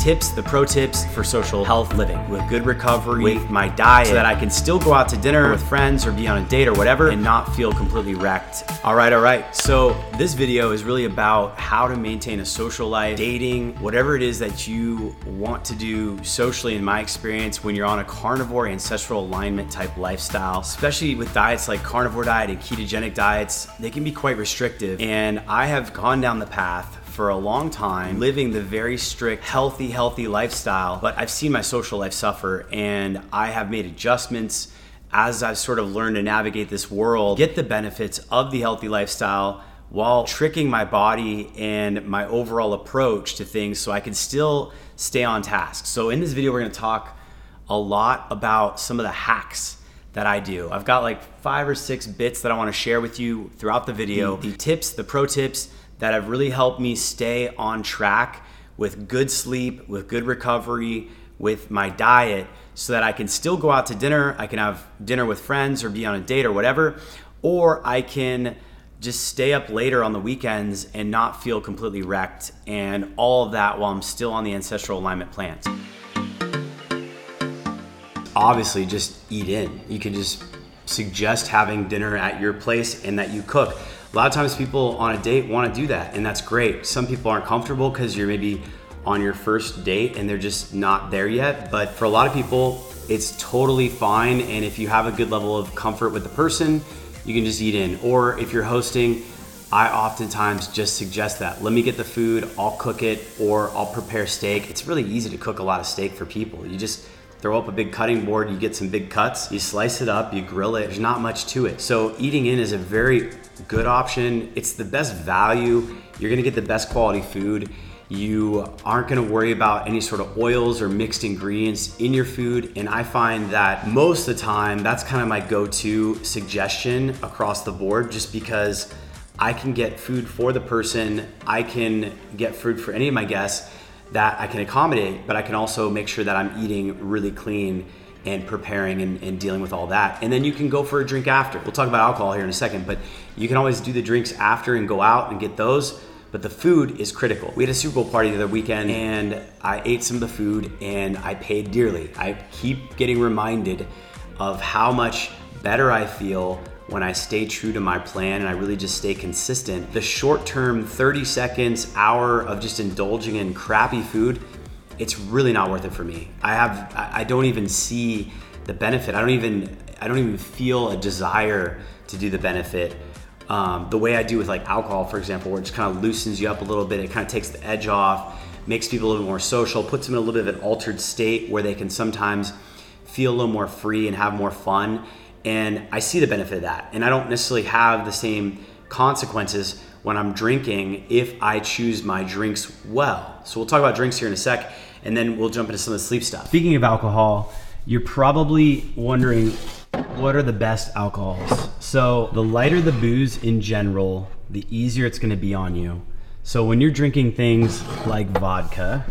tips, the pro tips for social health living with good recovery, with my diet, so that I can still go out to dinner with friends or be on a date or whatever and not feel completely wrecked. All right, all right. So this video is really about how to maintain a social life, dating, whatever it is that you want to do socially in my experience when you're on a carnivore ancestral alignment type lifestyle, especially with diets like carnivore diet and ketogenic diets, they can be quite restrictive. And I have gone down the path for a long time living the very strict, healthy, healthy lifestyle, but I've seen my social life suffer and I have made adjustments as I've sort of learned to navigate this world, get the benefits of the healthy lifestyle while tricking my body and my overall approach to things so I can still stay on task. So in this video, we're gonna talk a lot about some of the hacks that I do. I've got like five or six bits that I wanna share with you throughout the video. Mm-hmm. The tips, the pro tips, that have really helped me stay on track with good sleep, with good recovery, with my diet, so that I can still go out to dinner. I can have dinner with friends or be on a date or whatever, or I can just stay up later on the weekends and not feel completely wrecked, and all of that while I'm still on the ancestral alignment plans. Obviously, just eat in. You can just suggest having dinner at your place and that you cook a lot of times people on a date want to do that and that's great some people aren't comfortable because you're maybe on your first date and they're just not there yet but for a lot of people it's totally fine and if you have a good level of comfort with the person you can just eat in or if you're hosting I oftentimes just suggest that. Let me get the food, I'll cook it, or I'll prepare steak. It's really easy to cook a lot of steak for people. You just throw up a big cutting board, you get some big cuts, you slice it up, you grill it. There's not much to it. So eating in is a very good option. It's the best value. You're gonna get the best quality food. You aren't gonna worry about any sort of oils or mixed ingredients in your food. And I find that most of the time, that's kind of my go to suggestion across the board, just because I can get food for the person, I can get food for any of my guests that I can accommodate, but I can also make sure that I'm eating really clean and preparing and, and, dealing with all that. And then you can go for a drink after. We'll talk about alcohol here in a second, but you can always do the drinks after and go out and get those. But the food is critical. We had a Super Bowl party the other weekend and I ate some of the food and I paid dearly. I keep getting reminded of how much better I feel when I stay true to my plan and I really just stay consistent. The short term 30 seconds, hour of just indulging in crappy food it's really not worth it for me. I have I don't even see the benefit. I don't even I don't even feel a desire to do the benefit. Um, the way I do with like alcohol, for example, where it just kind of loosens you up a little bit. It kind of takes the edge off, makes people a little bit more social, puts them in a little bit of an altered state where they can sometimes feel a little more free and have more fun. And I see the benefit of that. And I don't necessarily have the same consequences when I'm drinking if I choose my drinks well. So we'll talk about drinks here in a sec and then we'll jump into some of the sleep stuff. Speaking of alcohol, you're probably wondering what are the best alcohols? So, the lighter the booze in general, the easier it's gonna be on you. So, when you're drinking things like vodka,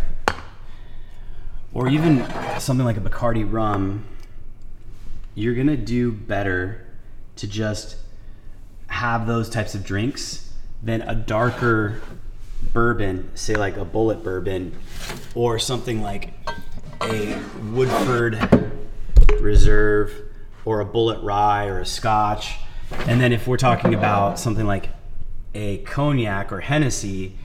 or even something like a Bacardi rum, you're gonna do better to just have those types of drinks than a darker bourbon, say like a Bulleit bourbon, or something like a Woodford Reserve, or a Bulleit Rye, or a Scotch. And then if we're talking about something like a cognac or Hennessy,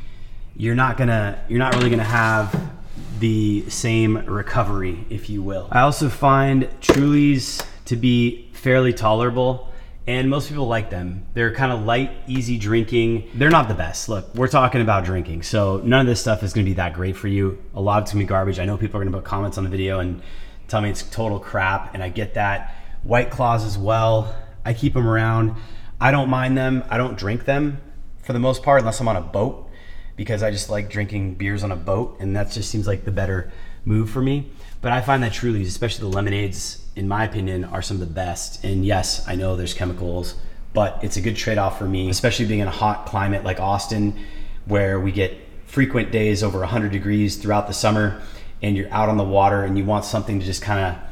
you're not gonna, you're not really gonna have the same recovery, if you will. I also find Trulies to be fairly tolerable and most people like them. They're kind of light, easy drinking. They're not the best. Look, we're talking about drinking, so none of this stuff is going to be that great for you. A lot of it's going to be garbage. I know people are going to put comments on the video and tell me it's total crap, and I get that. White Claws as well. I keep them around. I don't mind them. I don't drink them for the most part unless I'm on a boat because I just like drinking beers on a boat, and that just seems like the better move for me. But I find that Trulies, especially the lemonades, in my opinion, are some of the best. And yes, I know there's chemicals, but it's a good trade off for me, especially being in a hot climate like Austin, where we get frequent days over 100 degrees throughout the summer, and you're out on the water and you want something to just kind of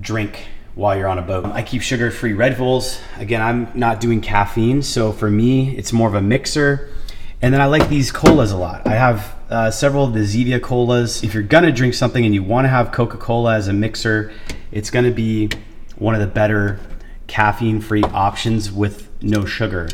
drink while you're on a boat. I keep sugar free Red Bulls. Again, I'm not doing caffeine, so for me, it's more of a mixer. And then I like these colas a lot. I have uh, several of the Zevia colas. If you're gonna drink something and you want to have Coca-Cola as a mixer, it's gonna be one of the better caffeine-free options with no sugar.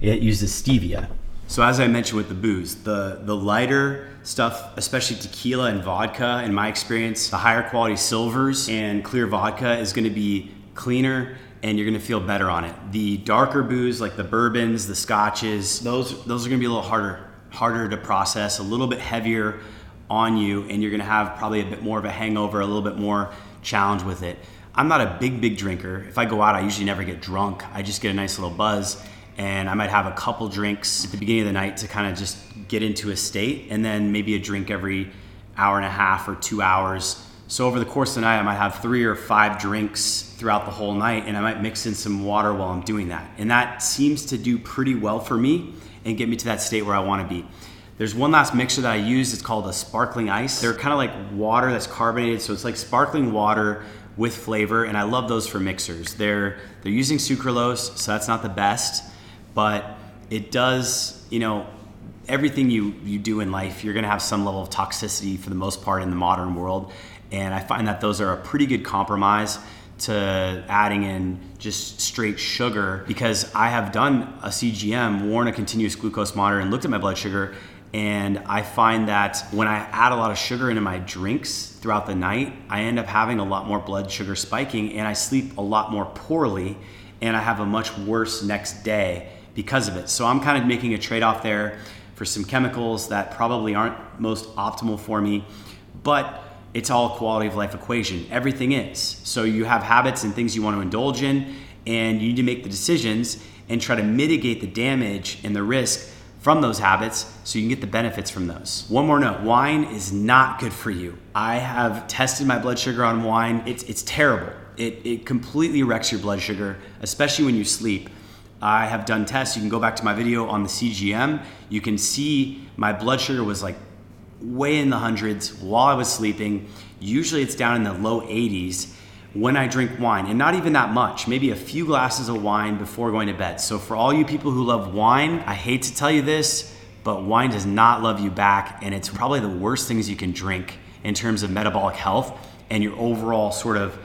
It uses stevia. So as I mentioned with the booze, the the lighter stuff, especially tequila and vodka, in my experience, the higher quality silvers and clear vodka is going to be cleaner and you're going to feel better on it. The darker booze like the bourbons, the scotches, those those are going to be a little harder harder to process, a little bit heavier on you and you're going to have probably a bit more of a hangover, a little bit more challenge with it. I'm not a big big drinker. If I go out, I usually never get drunk. I just get a nice little buzz and I might have a couple drinks at the beginning of the night to kind of just get into a state, and then maybe a drink every hour and a half or two hours. So over the course of the night, I might have three or five drinks throughout the whole night, and I might mix in some water while I'm doing that. And that seems to do pretty well for me and get me to that state where I want to be. There's one last mixer that I use. It's called a sparkling ice. They're kind of like water that's carbonated, so it's like sparkling water with flavor, and I love those for mixers. They're they're using sucralose, so that's not the best but it does, you know, everything you, you do in life, you're to have some level of toxicity for the most part in the modern world. And I find that those are a pretty good compromise to adding in just straight sugar because I have done a CGM, worn a continuous glucose monitor, and looked at my blood sugar. And I find that when I add a lot of sugar into my drinks throughout the night, I end up having a lot more blood sugar spiking and I sleep a lot more poorly and I have a much worse next day because of it. So I'm kind of making a trade off there for some chemicals that probably aren't most optimal for me, but it's all quality of life equation. Everything is. So you have habits and things you want to indulge in, and you need to make the decisions and try to mitigate the damage and the risk from those habits so you can get the benefits from those. One more note wine is not good for you. I have tested my blood sugar on wine, it's, it's terrible. It, it completely wrecks your blood sugar, especially when you sleep. I have done tests. You can go back to my video on the CGM. You can see my blood sugar was like way in the hundreds while I was sleeping. Usually it's down in the low 80s when I drink wine, and not even that much, maybe a few glasses of wine before going to bed. So, for all you people who love wine, I hate to tell you this, but wine does not love you back, and it's probably the worst things you can drink in terms of metabolic health and your overall sort of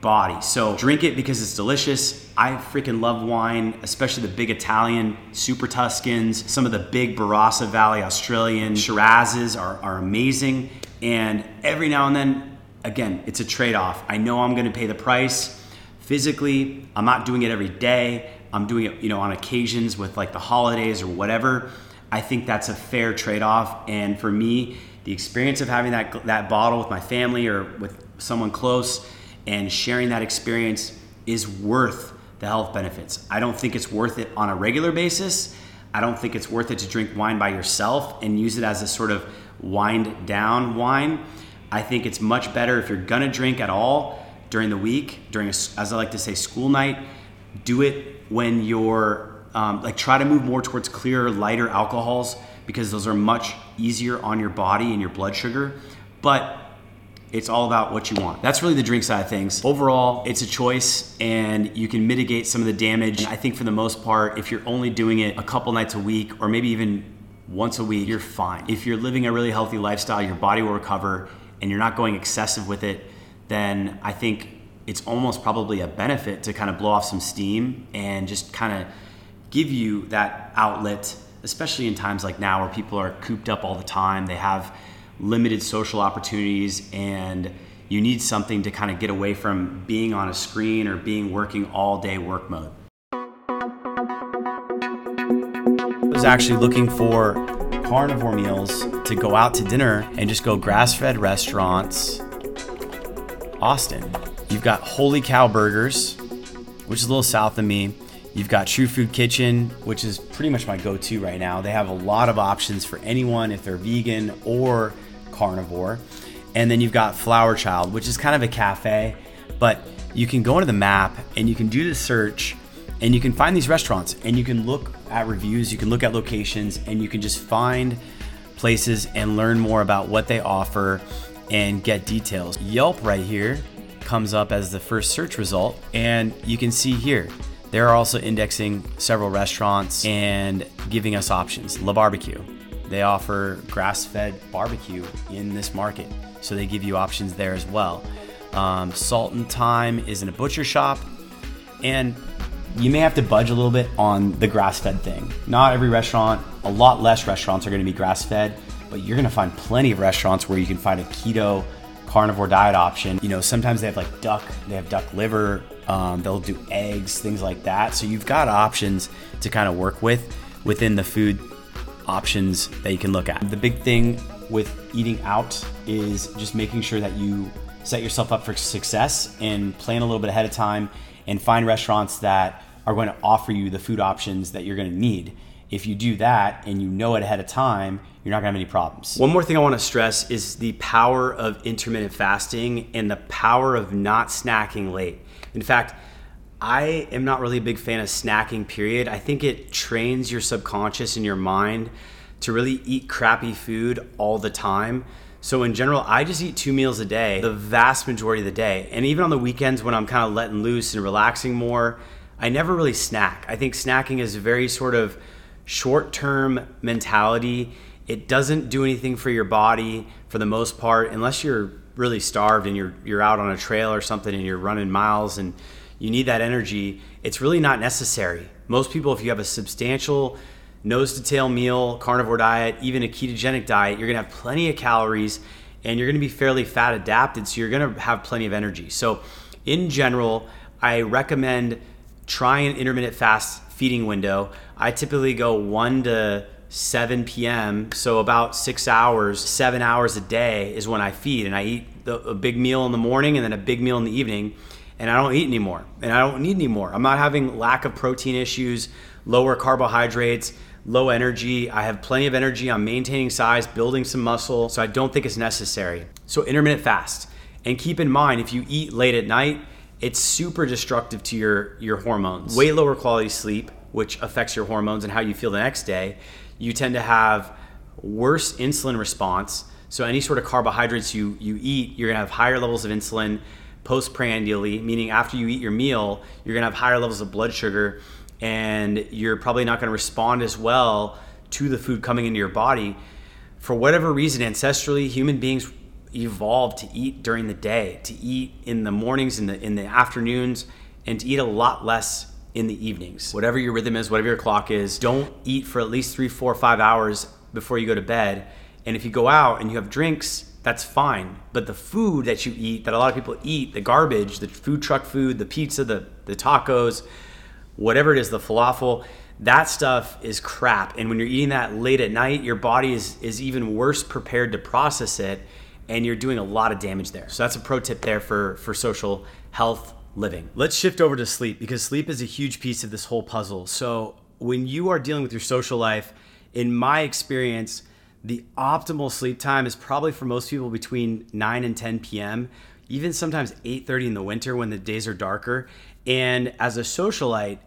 body. So drink it because it's delicious. I freaking love wine, especially the big Italian Super Tuscans. Some of the big Barossa Valley Australian Shirazes are, are amazing. And every now and then, again, it's a trade off. I know I'm gonna pay the price physically. I'm not doing it every day. I'm doing it, you know, on occasions with like the holidays or whatever. I think that's a fair trade off. And for me, the experience of having that, that bottle with my family or with someone close and sharing that experience is worth the health benefits. I don't think it's worth it on a regular basis. I don't think it's worth it to drink wine by yourself and use it as a sort of wind down wine. I think it's much better if you're gonna drink at all during the week, during, a, as I like to say, school night. Do it when you're um, like try to move more towards clearer, lighter alcohols because those are much easier on your body and your blood sugar. But it's all about what you want. That's really the drink side of things. Overall, it's a choice and you can mitigate some of the damage. I think for the most part, if you're only doing it a couple nights a week or maybe even once a week, you're fine. If you're living a really healthy lifestyle, your body will recover and you're not going excessive with it, then I think it's almost probably a benefit to kind of blow off some steam and just kind of give you that outlet, especially in times like now where people are cooped up all the time. They have limited social opportunities and you need something to kind of get away from being on a screen or being working all day work mode. I was actually looking for carnivore meals to go out to dinner and just go grass fed restaurants. Austin. You've got Holy Cow Burgers, which is a little south of me. You've got True Food Kitchen, which is pretty much my go to right now. They have a lot of options for anyone if they're vegan or carnivore. And then you've got Flower Child, which is kind of a cafe, but you can go into the map and you can do the search and you can find these restaurants and you can look at reviews, you can look at locations, and you can just find places and learn more about what they offer and get details. Yelp right here comes up as the first search result, and you can see here they're also indexing several restaurants and giving us options. La Barbecue, they offer grass-fed barbecue in this market, so they give you options there as well. Um, Salt and Time is in a butcher shop, and you may have to budge a little bit on the grass-fed thing. Not every restaurant, a lot less restaurants are going to be grass-fed, but you're going to find plenty of restaurants where you can find a keto carnivore diet option. You know, sometimes they have like duck, they have duck liver, um, they'll do eggs, things like that. So you've got options to kind of work with within the food options that you can look at. The big thing with eating out is just making sure that you set yourself up for success and plan a little bit ahead of time and find restaurants that are going to offer you the food options that you're going to need. If you do that and you know it ahead of time, you're not gonna have any problems. One more thing I wanna stress is the power of intermittent fasting and the power of not snacking late. In fact, I am not really a big fan of snacking, period. I think it trains your subconscious and your mind to really eat crappy food all the time. So, in general, I just eat two meals a day the vast majority of the day. And even on the weekends when I'm kind of letting loose and relaxing more, I never really snack. I think snacking is a very sort of short term mentality. It doesn't do anything for your body for the most part, unless you're really starved and you're you're out on a trail or something and you're running miles and you need that energy. It's really not necessary. Most people, if you have a substantial nose to tail meal, carnivore diet, even a ketogenic diet, you're gonna have plenty of calories and you're gonna be fairly fat adapted, so you're gonna have plenty of energy. So, in general, I recommend trying an intermittent fast feeding window. I typically go 1 to 7 p.m. So about six hours, seven hours a day is when I feed, and I eat the, a big meal in the morning and then a big meal in the evening, and I don't eat anymore, and I don't need anymore. I'm not having lack of protein issues, lower carbohydrates, low energy. I have plenty of energy. I'm maintaining size, building some muscle, so I don't think it's necessary. So intermittent fast, and keep in mind if you eat late at night it's super destructive to your your hormones. Way lower quality sleep, which affects your hormones and how you feel the next day. You tend to have worse insulin response. So any sort of carbohydrates you you eat, you're gonna have higher levels of insulin postprandially, meaning after you eat your meal, you're gonna have higher levels of blood sugar, and you're probably not gonna respond as well to the food coming into your body. For whatever reason, ancestrally, human beings evolved to eat during the day, to eat in the mornings, in the in the afternoons, and to eat a lot less in the evenings. Whatever your rhythm is, whatever your clock is, don't eat for at least three, four, five hours before you go to bed. And if you go out and you have drinks, that's fine. But the food that you eat, that a lot of people eat, the garbage, the food truck food, the pizza, the, the tacos, whatever it is, the falafel, that stuff is crap. And when you're eating that late at night, your body is, is even worse prepared to process it and you're doing a lot of damage there. So that's a pro tip there for, for social health living. Let's shift over to sleep because sleep is a huge piece of this whole puzzle. So when you are dealing with your social life, in my experience, the optimal sleep time is probably for most people between 9 and 10 p.m., even sometimes 8:30 in the winter when the days are darker. And as a socialite,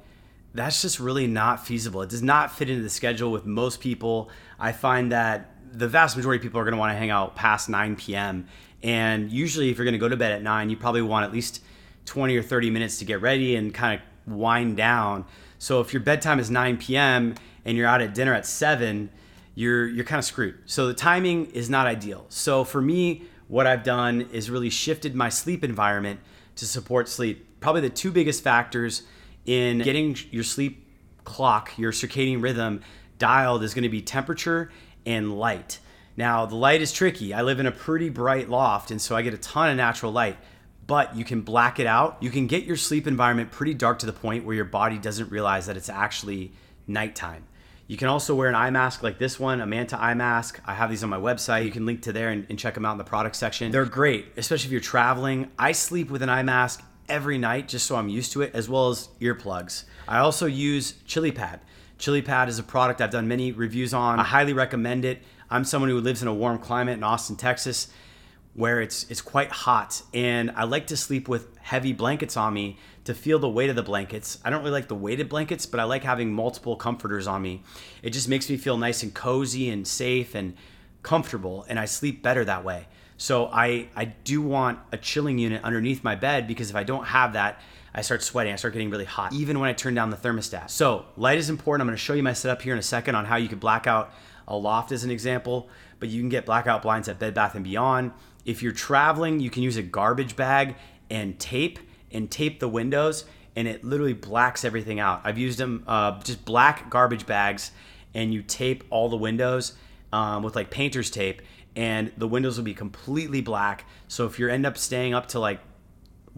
that's just really not feasible. It does not fit into the schedule with most people. I find that the vast majority of people are going to want to hang out past 9 p.m. And usually, if you're going to go to bed at 9, you probably want at least 20 or 30 minutes to get ready and kind of wind down. So if your bedtime is 9 p.m. and you're out at dinner at 7, you're you're kind of screwed. So the timing is not ideal. So for me, what I've done is really shifted my sleep environment to support sleep. Probably the two biggest factors in getting your sleep clock, your circadian rhythm dialed is going to be temperature and light. Now, the light is tricky. I live in a pretty bright loft, and so I get a ton of natural light, but you can black it out. You can get your sleep environment pretty dark to the point where your body doesn't realize that it's actually nighttime. You can also wear an eye mask like this one, a Manta eye mask. I have these on my website. You can link to there and, and check them out in the product section. They're great, especially if you're traveling. I sleep with an eye mask every night just so I'm used to it, as well as earplugs. I also use ChiliPad. ChiliPad is a product I've done many reviews on. I highly recommend it. I'm someone who lives in a warm climate in Austin, Texas, where it's it's quite hot, and I like to sleep with heavy blankets on me to feel the weight of the blankets. I don't really like the weighted blankets, but I like having multiple comforters on me. It just makes me feel nice and cozy and safe and comfortable, and I sleep better that way. So I I do want a chilling unit underneath my bed because if I don't have that, I start sweating. I start getting really hot, even when I turn down the thermostat. So light is important. I'm gonna show you my setup here in a second on how you can black out a loft as an example, but you can get blackout blinds at Bed Bath and Beyond. If you're traveling, you can use a garbage bag and tape and tape the windows and it literally blacks everything out. I've used them uh, just black garbage bags and you tape all the windows um, with like painter's tape and the windows will be completely black. So if you end up staying up to like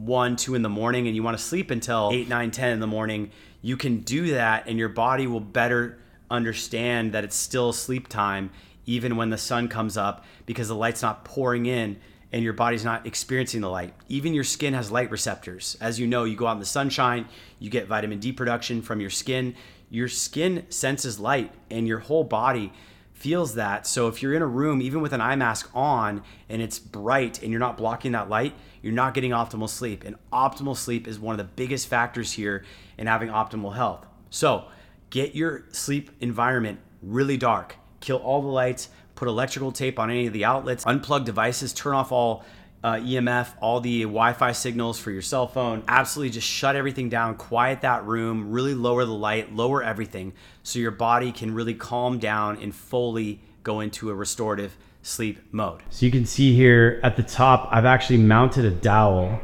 one, two in the morning and you want to sleep until eight, nine, ten in the morning, you can do that and your body will better understand that it's still sleep time even when the sun comes up because the light's not pouring in and your body's not experiencing the light. Even your skin has light receptors. As you know, you go out in the sunshine, you get vitamin D production from your skin. Your skin senses light and your whole body feels that. So if you're in a room, even with an eye mask on, and it's bright and you're not blocking that light, you're not getting optimal sleep. And optimal sleep is one of the biggest factors here in having optimal health. So get your sleep environment really dark, kill all the lights, put electrical tape on any of the outlets, unplug devices, turn off all uh, EMF, all the Wi Fi signals for your cell phone. Absolutely just shut everything down, quiet that room, really lower the light, lower everything so your body can really calm down and fully go into a restorative sleep mode. So you can see here at the top, I've actually mounted a dowel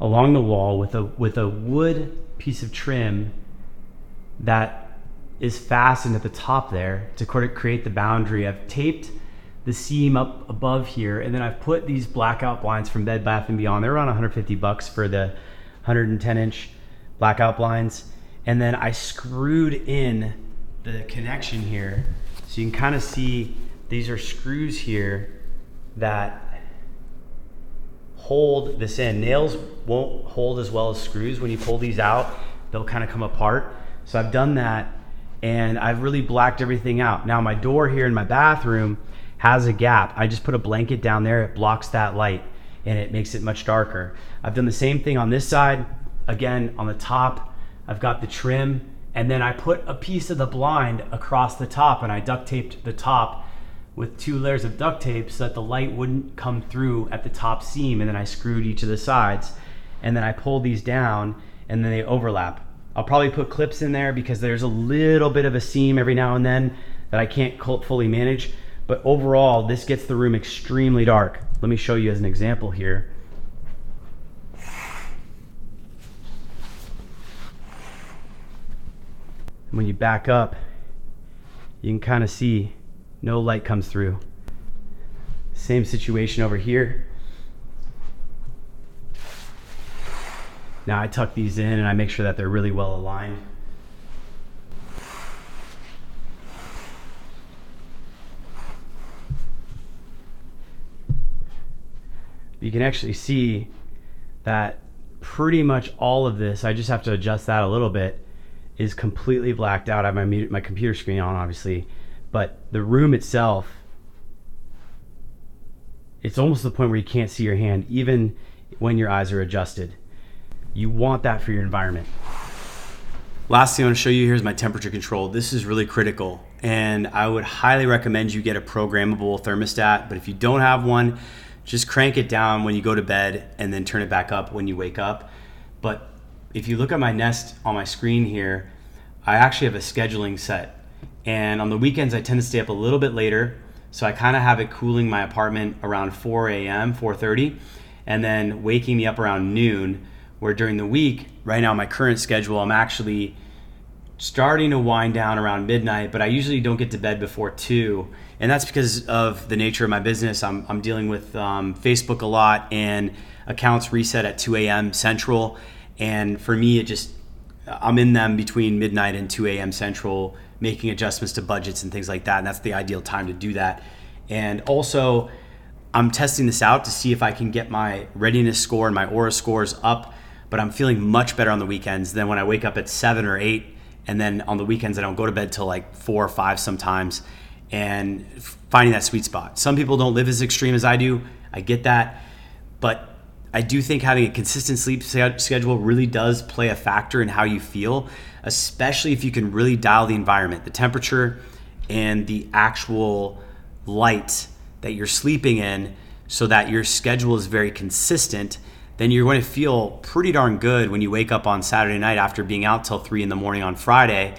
along the wall with a with a wood piece of trim that is fastened at the top there to create the boundary. I've taped the seam up above here, and then I've put these blackout blinds from Bed Bath and Beyond. They're around 150 bucks for the 110 inch blackout blinds, and then I screwed in the connection here, so you can kind of see these are screws here that hold this in. Nails won't hold as well as screws. When you pull these out, they'll kind of come apart. So I've done that and I've really blacked everything out. Now my door here in my bathroom has a gap. I just put a blanket down there, it blocks that light and it makes it much darker. I've done the same thing on this side. Again, on the top, I've got the trim and then I put a piece of the blind across the top and I duct taped the top with two layers of duct tape so that the light wouldn't come through at the top seam and then I screwed each of the sides and then I pulled these down and then they overlap. I'll probably put clips in there because there's a little bit of a seam every now and then that I can't fully manage but overall this gets the room extremely dark. Let me show you as an example here. When you back up you can kind of see no light comes through. Same situation over here. Now I tuck these in and I make sure that they're really well aligned. You can actually see that pretty much all of this, I just have to adjust that a little bit, is completely blacked out. I have my, my computer screen on obviously but the room itself it's almost the point where you can't see your hand even when your eyes are adjusted. You want that for your environment. Last thing i want to show you here is my temperature control. This is really critical and i would highly recommend you get a programmable thermostat but if you don't have one just crank it down when you go to bed and then turn it back up when you wake up. But if you look at my nest on my screen here i actually have a scheduling set and on the weekends, I tend to stay up a little bit later. So I kind of have it cooling my apartment around 4 a.m., 4:30, and then waking me up around noon. Where during the week, right now, my current schedule, I'm actually starting to wind down around midnight, but I usually don't get to bed before two, and that's because of the nature of my business. I'm, I'm dealing with um, Facebook a lot, and accounts reset at 2 a.m. Central, and for me, it just I'm in them between midnight and 2 a.m. Central making adjustments to budgets and things like that. And that's the ideal time to do that. And also, I'm testing this out to see if I can get my readiness score and my Oura scores up. But I'm feeling much better on the weekends than when I wake up at seven or eight. And then on the weekends, I don't go to bed till like four or five sometimes. And finding that sweet spot. Some people don't live as extreme as I do. I get that. But I do think having a consistent sleep schedule really does play a factor in how you feel especially if you can really dial the environment, the temperature, and the actual light that you're sleeping in so that your schedule is very consistent, then you're going to feel pretty darn good when you wake up on Saturday night after being out till three in the morning on Friday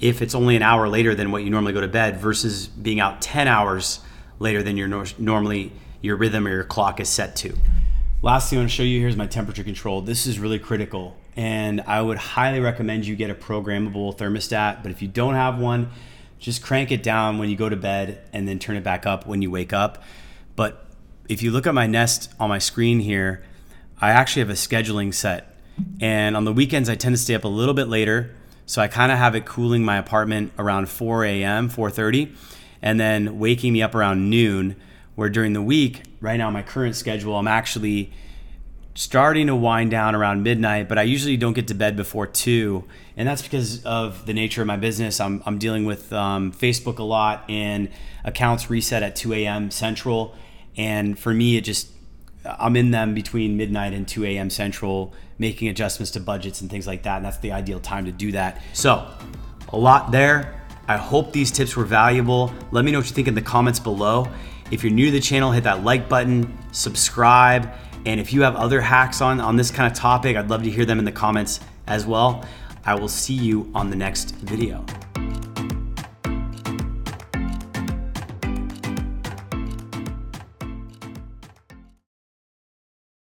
if it's only an hour later than what you normally go to bed versus being out 10 hours later than your nor- normally your rhythm or your clock is set to. Last thing I want to show you here is my temperature control. This is really critical, and I would highly recommend you get a programmable thermostat. But if you don't have one, just crank it down when you go to bed and then turn it back up when you wake up. But if you look at my Nest on my screen here, I actually have a scheduling set. And on the weekends, I tend to stay up a little bit later. So I kind of have it cooling my apartment around 4 a.m., 4:30, and then waking me up around noon. Where during the week, right now, my current schedule, I'm actually starting to wind down around midnight, but I usually don't get to bed before two, and that's because of the nature of my business. I'm, I'm dealing with um, Facebook a lot, and accounts reset at 2 a.m. Central, and for me, it just I'm in them between midnight and 2 a.m. Central, making adjustments to budgets and things like that, and that's the ideal time to do that. So, a lot there. I hope these tips were valuable. Let me know what you think in the comments below. If you're new to the channel, hit that like button, subscribe and if you have other hacks on, on this kind of topic, I'd love to hear them in the comments as well. I will see you on the next video.